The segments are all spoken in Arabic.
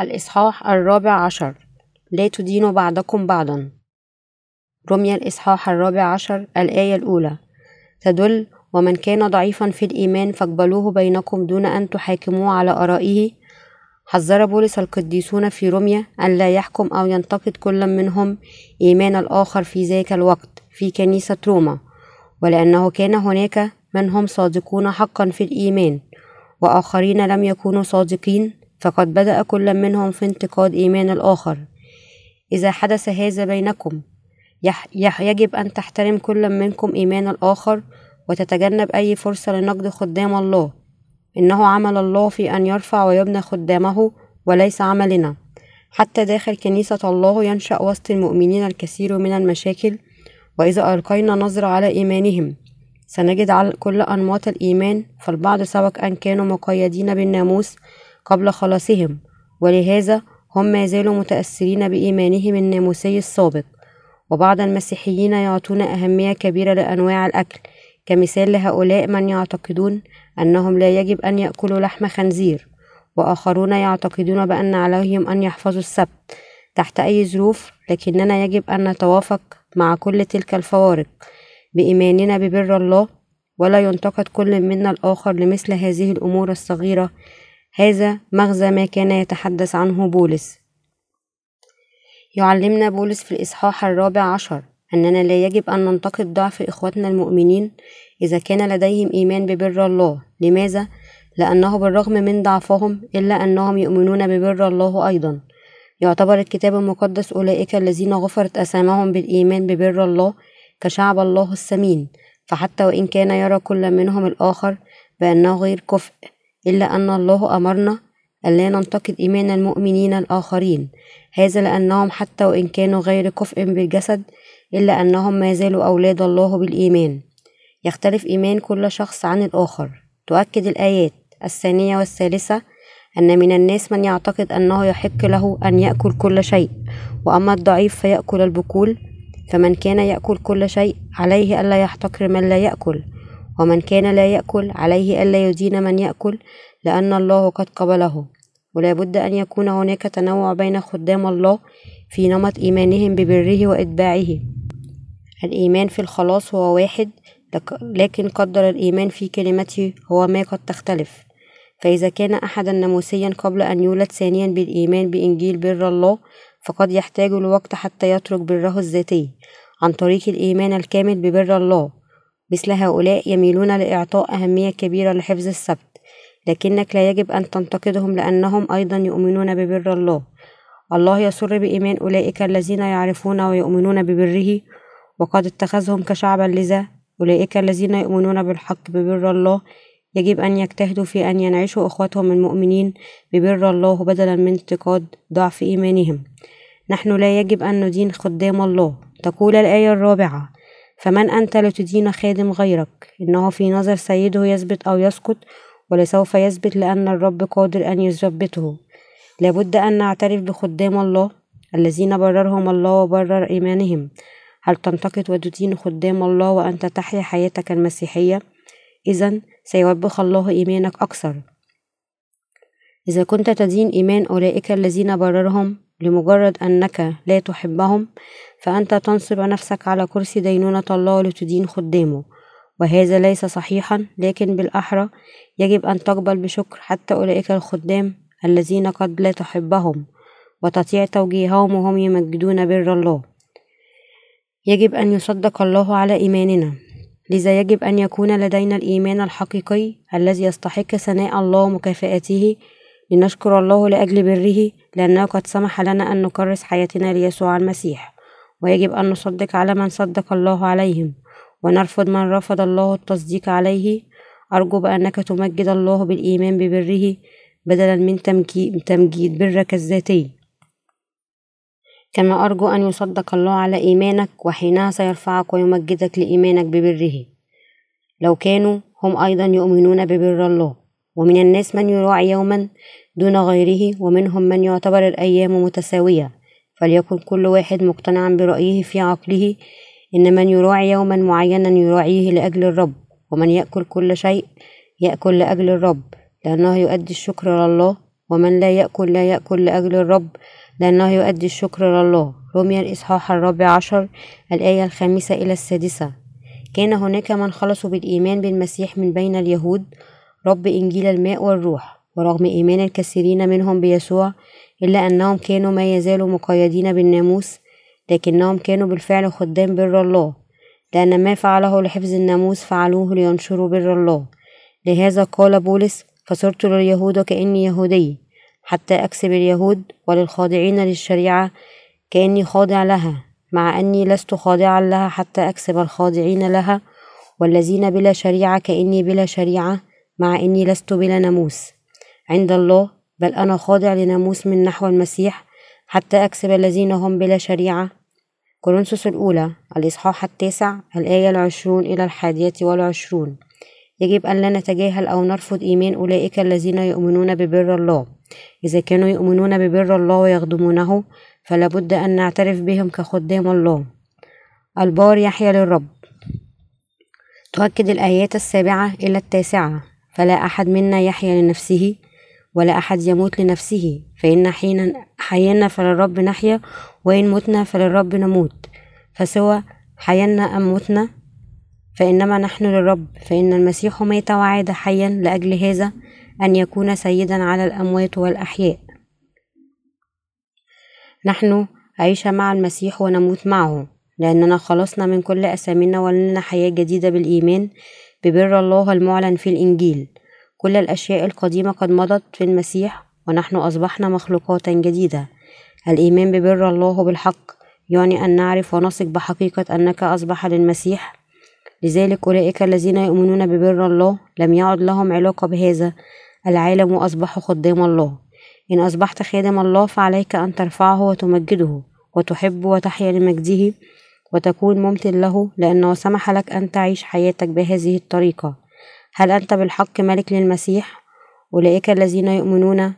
الإصحاح الرابع عشر. لا تدينوا بعضكم بعضا. رمي الإصحاح الرابع عشر الآية الأولى. تدل ومن كان ضعيفا في الإيمان فاقبلوه بينكم دون أن تحاكموه على آرائه. حذر بولس القديسون في رمية أن لا يحكم أو ينتقد كل منهم إيمان الآخر في ذاك الوقت في كنيسة روما ولأنه كان هناك من هم صادقون حقا في الإيمان وآخرين لم يكونوا صادقين فقد بدأ كل منهم في انتقاد إيمان الآخر. إذا حدث هذا بينكم يجب أن تحترم كل منكم إيمان الآخر وتتجنب أي فرصة لنقد خدام الله. إنه عمل الله في أن يرفع ويبنى خدامه وليس عملنا. حتى داخل كنيسة الله ينشأ وسط المؤمنين الكثير من المشاكل وإذا ألقينا نظرة على إيمانهم سنجد على كل أنماط الإيمان فالبعض سبق أن كانوا مقيدين بالناموس قبل خلاصهم ولهذا هم ما زالوا متأثرين بإيمانهم الناموسي السابق. وبعض المسيحيين يعطون أهمية كبيرة لأنواع الأكل كمثال لهؤلاء من يعتقدون أنهم لا يجب أن يأكلوا لحم خنزير وآخرون يعتقدون بأن عليهم أن يحفظوا السبت تحت أي ظروف لكننا يجب أن نتوافق مع كل تلك الفوارق. بإيماننا ببر الله ولا ينتقد كل منا الآخر لمثل هذه الأمور الصغيرة هذا مغزى ما كان يتحدث عنه بولس. يعلمنا بولس في الإصحاح الرابع عشر أننا لا يجب أن ننتقد ضعف إخوتنا المؤمنين إذا كان لديهم إيمان ببر الله. لماذا؟ لأنه بالرغم من ضعفهم إلا أنهم يؤمنون ببر الله أيضا. يعتبر الكتاب المقدس أولئك الذين غفرت أسامهم بالإيمان ببر الله كشعب الله السمين. فحتى وإن كان يرى كل منهم الآخر بأنه غير كفء إلا أن الله أمرنا ألا ننتقد إيمان المؤمنين الآخرين. هذا لأنهم حتى وإن كانوا غير كفء بالجسد إلا أنهم ما زالوا أولاد الله بالإيمان. يختلف إيمان كل شخص عن الآخر. تؤكد الآيات الثانية والثالثة أن من الناس من يعتقد أنه يحق له أن يأكل كل شيء وأما الضعيف فيأكل البكول فمن كان يأكل كل شيء عليه ألا يحتقر من لا يأكل. ومن كان لا يأكل عليه ألا يدين من يأكل لأن الله قد قبله. ولا بد أن يكون هناك تنوع بين خدام الله في نمط إيمانهم ببره وإتباعه. الإيمان في الخلاص هو واحد لكن قدر الإيمان في كلمته هو ما قد تختلف. فإذا كان أحدا ناموسيا قبل أن يولد ثانيا بالإيمان بإنجيل بر الله فقد يحتاج الوقت حتى يترك بره الذاتي عن طريق الإيمان الكامل ببر الله. مثل هؤلاء يميلون لإعطاء أهمية كبيرة لحفظ السبت لكنك لا يجب أن تنتقدهم لأنهم أيضا يؤمنون ببر الله. الله يسر بإيمان أولئك الذين يعرفون ويؤمنون ببره وقد اتخذهم كشعبا لذا. أولئك الذين يؤمنون بالحق ببر الله يجب أن يجتهدوا في أن ينعشوا إخوتهم المؤمنين ببر الله بدلا من انتقاد ضعف إيمانهم. نحن لا يجب أن ندين خدام الله. تقول الآية الرابعة فمن أنت لتدين خادم غيرك إنه في نظر سيده يثبت أو يسقط ولسوف يثبت لأن الرب قادر أن يثبته. لابد أن نعترف بخدام الله الذين بررهم الله وبرر إيمانهم. هل تنتقد وتدين خدام الله وأنت تحيا حياتك المسيحية؟ إذا سيوبخ الله إيمانك أكثر. إذا كنت تدين إيمان أولئك الذين بررهم لمجرد أنك لا تحبهم فأنت تنصب نفسك على كرسي دينونة الله لتدين خدامه. وهذا ليس صحيحا لكن بالأحرى يجب أن تقبل بشكر حتى أولئك الخدام الذين قد لا تحبهم وتطيع توجيههم وهم يمجدون بر الله. يجب أن يصدق الله على إيماننا. لذا يجب أن يكون لدينا الإيمان الحقيقي الذي يستحق ثناء الله ومكافآته. لنشكر الله لأجل بره لأنه قد سمح لنا أن نكرس حياتنا ليسوع المسيح. ويجب أن نصدق على من صدق الله عليهم ونرفض من رفض الله التصديق عليه. أرجو بأنك تمجد الله بالإيمان ببره بدلا من تمجيد برك الذاتي. كما أرجو أن يصدق الله على إيمانك وحينها سيرفعك ويمجدك لإيمانك ببره. لو كانوا هم أيضا يؤمنون ببر الله ومن الناس من يراعي يوما دون غيره ومنهم من يعتبر الأيام متساوية. فليكن كل واحد مقتنعا برأيه في عقله إن من يراعي يوما معينا يراعيه لأجل الرب ومن يأكل كل شيء يأكل لأجل الرب لأنه يؤدي الشكر لله ومن لا يأكل لا يأكل لأجل الرب لأنه يؤدي الشكر لله رمي الإصحاح الرابع عشر الآية الخامسة إلى السادسة. كان هناك من خلصوا بالإيمان بالمسيح من بين اليهود رب إنجيل الماء والروح. ورغم إيمان الكثيرين منهم بيسوع إلا أنهم كانوا ما يزالوا مقيدين بالناموس لكنهم كانوا بالفعل خدام بر الله. لأن ما فعله لحفظ الناموس فعلوه لينشروا بر الله. لهذا قال بولس فصرت لليهود كأني يهودي حتى أكسب اليهود وللخاضعين للشريعة كأني خاضع لها مع أني لست خاضعا لها حتى أكسب الخاضعين لها والذين بلا شريعة كأني بلا شريعة مع أني لست بلا ناموس. عند الله بل أنا خاضع لناموس من نحو المسيح حتى أكسب الذين هم بلا شريعة. كورنثوس الأولى الإصحاح التاسع الآية العشرون إلى الحادية والعشرون. يجب أن لا نتجاهل أو نرفض إيمان أولئك الذين يؤمنون ببر الله. إذا كانوا يؤمنون ببر الله ويخدمونه فلا بد أن نعترف بهم كخدام الله. البار يحيا للرب. تؤكد الآيات السابعة إلى التاسعة. فلا أحد منا يحيا لنفسه ولا أحد يموت لنفسه فإن حين حينا فللرب نحيا وإن متنا فللرب نموت. فسوى حينا أم متنا فإنما نحن للرب. فإن المسيح مات وعاد حيا لأجل هذا أن يكون سيدا على الأموات والأحياء. نحن عيش مع المسيح ونموت معه لأننا خلصنا من كل أسامينا ولنا حياة جديدة بالإيمان ببر الله المعلن في الإنجيل. كل الأشياء القديمة قد مضت في المسيح ونحن أصبحنا مخلوقات جديدة. الإيمان ببر الله بالحق يعني أن نعرف ونثق بحقيقة أنك أصبح للمسيح. لذلك أولئك الذين يؤمنون ببر الله لم يعد لهم علاقة بهذا. العالم وأصبحوا خدام الله. إن أصبحت خادم الله فعليك أن ترفعه وتمجده وتحب وتحيا لمجده وتكون ممتن له لأنه سمح لك أن تعيش حياتك بهذه الطريقة. هل أنت بالحق ملك للمسيح؟ أولئك الذين يؤمنون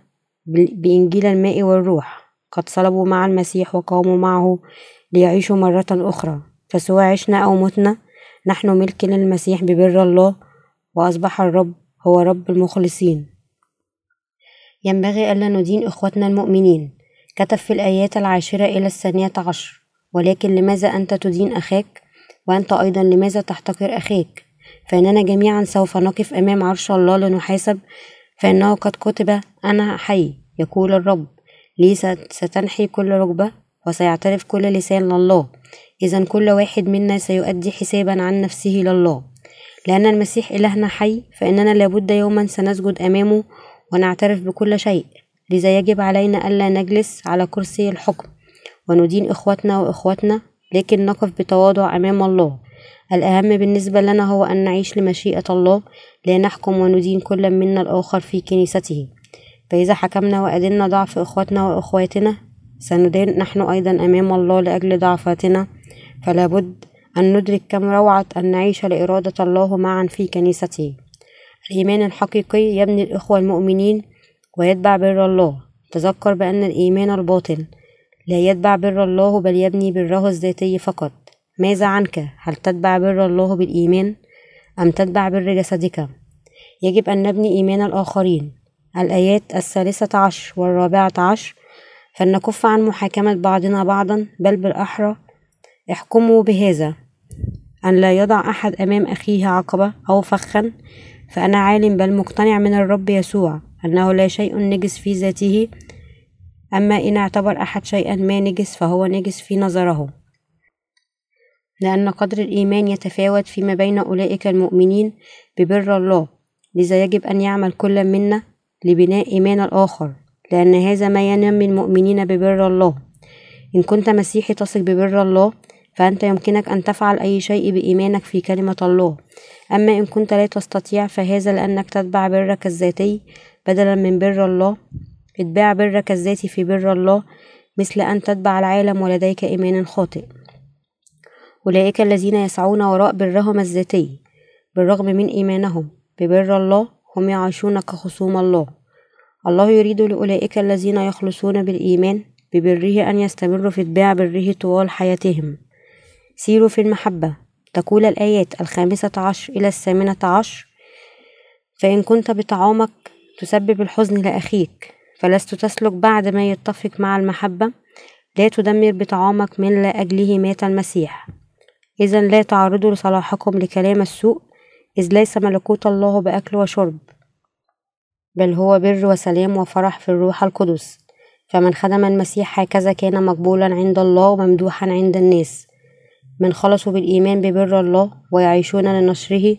بإنجيل الماء والروح. قد صلبوا مع المسيح وقاموا معه ليعيشوا مرة أخرى. فسواء عشنا أو متنا نحن ملك للمسيح ببر الله وأصبح الرب هو رب المخلصين. ينبغي ألا ندين إخوتنا المؤمنين. كتب في الآيات العاشرة إلى الثانية عشر. ولكن لماذا أنت تدين أخاك؟ وأنت أيضا لماذا تحتقر أخاك فإننا جميعا سوف نقف أمام عرش الله لنحاسب فإنه قد كتب أنا حي يقول الرب. لي ستنحي كل ركبة وسيعترف كل لسان لله. إذا كل واحد منا سيؤدي حسابا عن نفسه لله. لأن المسيح إلهنا حي فإننا لابد يوما سنسجد أمامه ونعترف بكل شيء. لذا يجب علينا ألا نجلس على كرسي الحكم وندين إخوتنا وإخواتنا لكن نقف بتواضع أمام الله. الأهم بالنسبة لنا هو أن نعيش لمشيئة الله لا نحكم وندين كل منا الآخر في كنيسته. فإذا حكمنا وأدنا ضعف إخوتنا وأخواتنا سندان نحن أيضا أمام الله لأجل ضعفاتنا. فلا بد أن ندرك كم روعة أن نعيش لإرادة الله معا في كنيسته. الإيمان الحقيقي يبني الإخوة المؤمنين ويتبع بر الله. تذكر بأن الإيمان الباطل لا يتبع بر الله بل يبني بره الذاتي فقط. ماذا عنك؟ هل تتبع بر الله بالإيمان أم تتبع بر جسدك؟ يجب أن نبني إيمان الآخرين. الآيات الثالثة عشر والرابعة عشر فلنكف عن محاكمة بعضنا بعضا بل بالأحرى. احكموا بهذا. أن لا يضع أحد أمام أخيه عقبة أو فخا فأنا عالم بل مقتنع من الرب يسوع. أنه لا شيء نجس في ذاته أما إن اعتبر أحد شيئا ما نجس فهو نجس في نظره. لأن قدر الإيمان يتفاوت فيما بين أولئك المؤمنين ببر الله لذا يجب أن يعمل كل منا لبناء إيمان الآخر لأن هذا ما ينمي المؤمنين ببر الله. إن كنت مسيحي تثق ببر الله فأنت يمكنك أن تفعل أي شيء بإيمانك في كلمة الله. أما إن كنت لا تستطيع فهذا لأنك تتبع برك الذاتي بدلا من بر الله. اتباع برك الذاتي في بر الله مثل أن تتبع العالم ولديك إيمان خاطئ أولئك الذين يسعون وراء برهم الذاتي بالرغم من إيمانهم ببر الله هم يعيشون كخصوم الله. الله يريد لأولئك الذين يخلصون بالإيمان ببره أن يستمروا في اتباع بره طوال حياتهم. سيروا في المحبة. تقول الآيات الخامسة عشر إلى الثامنة عشر فإن كنت بطعامك تسبب الحزن لأخيك فلست تسلك بعد ما يتفق مع المحبة لا تدمر بطعامك من لا أجله مات المسيح. إذا لا تعرضوا لصلاحكم لكلام السوء إذ ليس ملكوت الله بأكل وشرب بل هو بر وسلام وفرح في الروح القدس. فمن خدم المسيح هكذا كان مقبولا عند الله وممدوحا عند الناس. من خلصوا بالإيمان ببر الله ويعيشون لنشره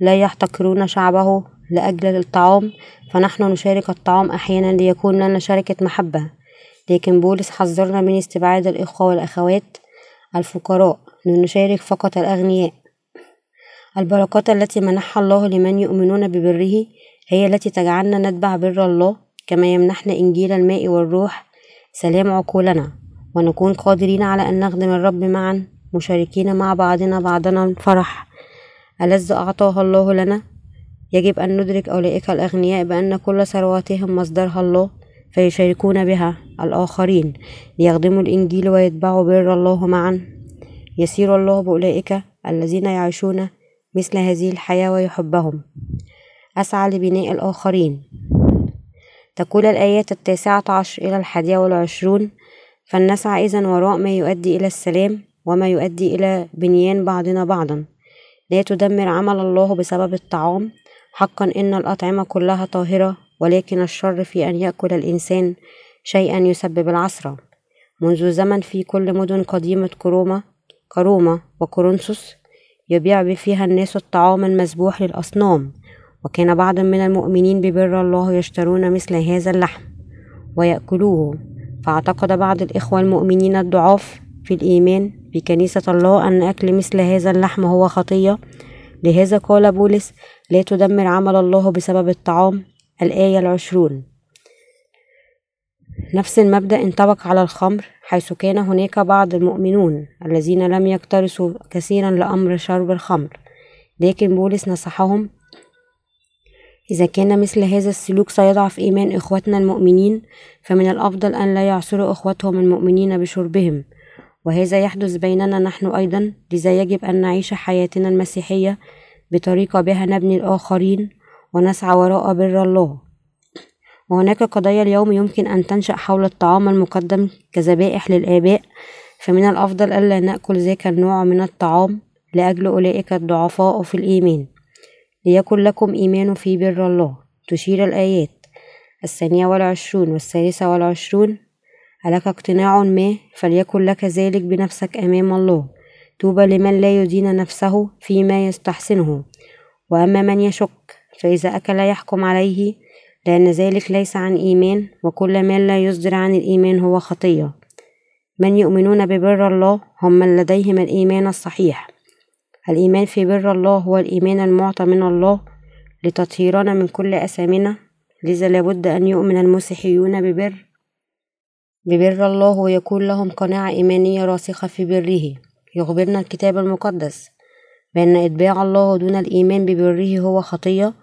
لا يحتقرون شعبه لأجل الطعام فنحن نشارك الطعام أحيانا ليكون لنا شركة محبة. لكن بولس حذرنا من استبعاد الإخوة والأخوات الفقراء. لنشارك فقط الأغنياء. البركات التي منحها الله لمن يؤمنون ببره هي التي تجعلنا نتبع بر الله كما يمنحنا إنجيل الماء والروح. سلام عقولنا ونكون قادرين على أن نخدم الرب معا مشاركين مع بعضنا بعضنا الفرح. ألذ أعطاها الله لنا؟ يجب أن ندرك أولئك الأغنياء بأن كل ثرواتهم مصدرها الله فيشاركون بها الآخرين. ليخدموا الإنجيل ويتبعوا بر الله معا. يسير الله بأولئك الذين يعيشون مثل هذه الحياة ويحبهم. أسعى لبناء الآخرين. تقول الآيات التاسعة عشر إلى الحادية والعشرون فلنسعى إذن وراء ما يؤدي إلى السلام وما يؤدي إلى بنيان بعضنا بعضا. لا تدمر عمل الله بسبب الطعام. حقا إن الأطعمة كلها طاهرة ولكن الشر في أن يأكل الإنسان شيئا يسبب العسرة. منذ زمن في كل مدن قديمة كروما كروما وكورنثوس يبيع فيها الناس الطعام المذبوح للأصنام وكان بعض من المؤمنين ببر الله يشترون مثل هذا اللحم ويأكلوه. فاعتقد بعض الإخوة المؤمنين الضعاف في الإيمان في كنيسة الله أن أكل مثل هذا اللحم هو خطية. لهذا قال بولس لا تدمر عمل الله بسبب الطعام. الآية العشرون. نفس المبدأ انطبق على الخمر حيث كان هناك بعض المؤمنون الذين لم يكترثوا كثيرا لأمر شرب الخمر. لكن بولس نصحهم إذا كان مثل هذا السلوك سيضعف إيمان إخوتنا المؤمنين فمن الأفضل أن لا يعصروا إخوتهم المؤمنين بشربهم. وهذا يحدث بيننا نحن أيضا لذا يجب أن نعيش حياتنا المسيحية بطريقة بها نبني الآخرين ونسعى وراء بر الله. وهناك قضايا اليوم يمكن أن تنشأ حول الطعام المقدم كذبائح للآباء فمن الأفضل ألا نأكل ذاك النوع من الطعام لأجل أولئك الضعفاء في الإيمان. ليكن لكم إيمان في بر الله تشير الآيات. الثانية والعشرون والثالثة والعشرون. ألك اقتناع ما؟ فليكن لك ذلك بنفسك أمام الله. طوبى لمن لا يدين نفسه فيما يستحسنه. وأما من يشك فإذا أكل يحكم عليه لأن ذلك ليس عن إيمان وكل ما لا يصدر عن الإيمان هو خطية. من يؤمنون ببر الله هم من لديهم الإيمان الصحيح. الإيمان في بر الله هو الإيمان المعطى من الله لتطهيرنا من كل أثامنا لذا لابد أن يؤمن المسيحيون ببر ببر الله ويكون لهم قناعة إيمانية راسخة في بره. يخبرنا الكتاب المقدس بأن إتباع الله دون الإيمان ببره هو خطية.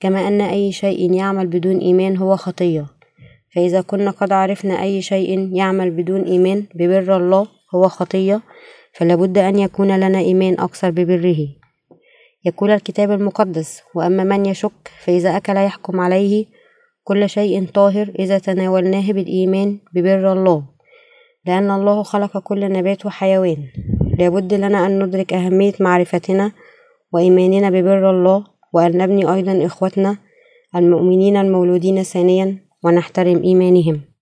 كما أن أي شيء يعمل بدون إيمان هو خطية. فإذا كنا قد عرفنا أي شيء يعمل بدون إيمان ببر الله هو خطية فلابد أن يكون لنا إيمان أكثر ببره. يقول الكتاب المقدس وأما من يشك فإذا أكل يحكم عليه كل شيء طاهر إذا تناولناه بالإيمان ببر الله. لأن الله خلق كل نبات وحيوان. لابد لنا أن ندرك أهمية معرفتنا وإيماننا ببر الله وأن نبني أيضا إخوتنا المؤمنين المولودين ثانيا ونحترم إيمانهم.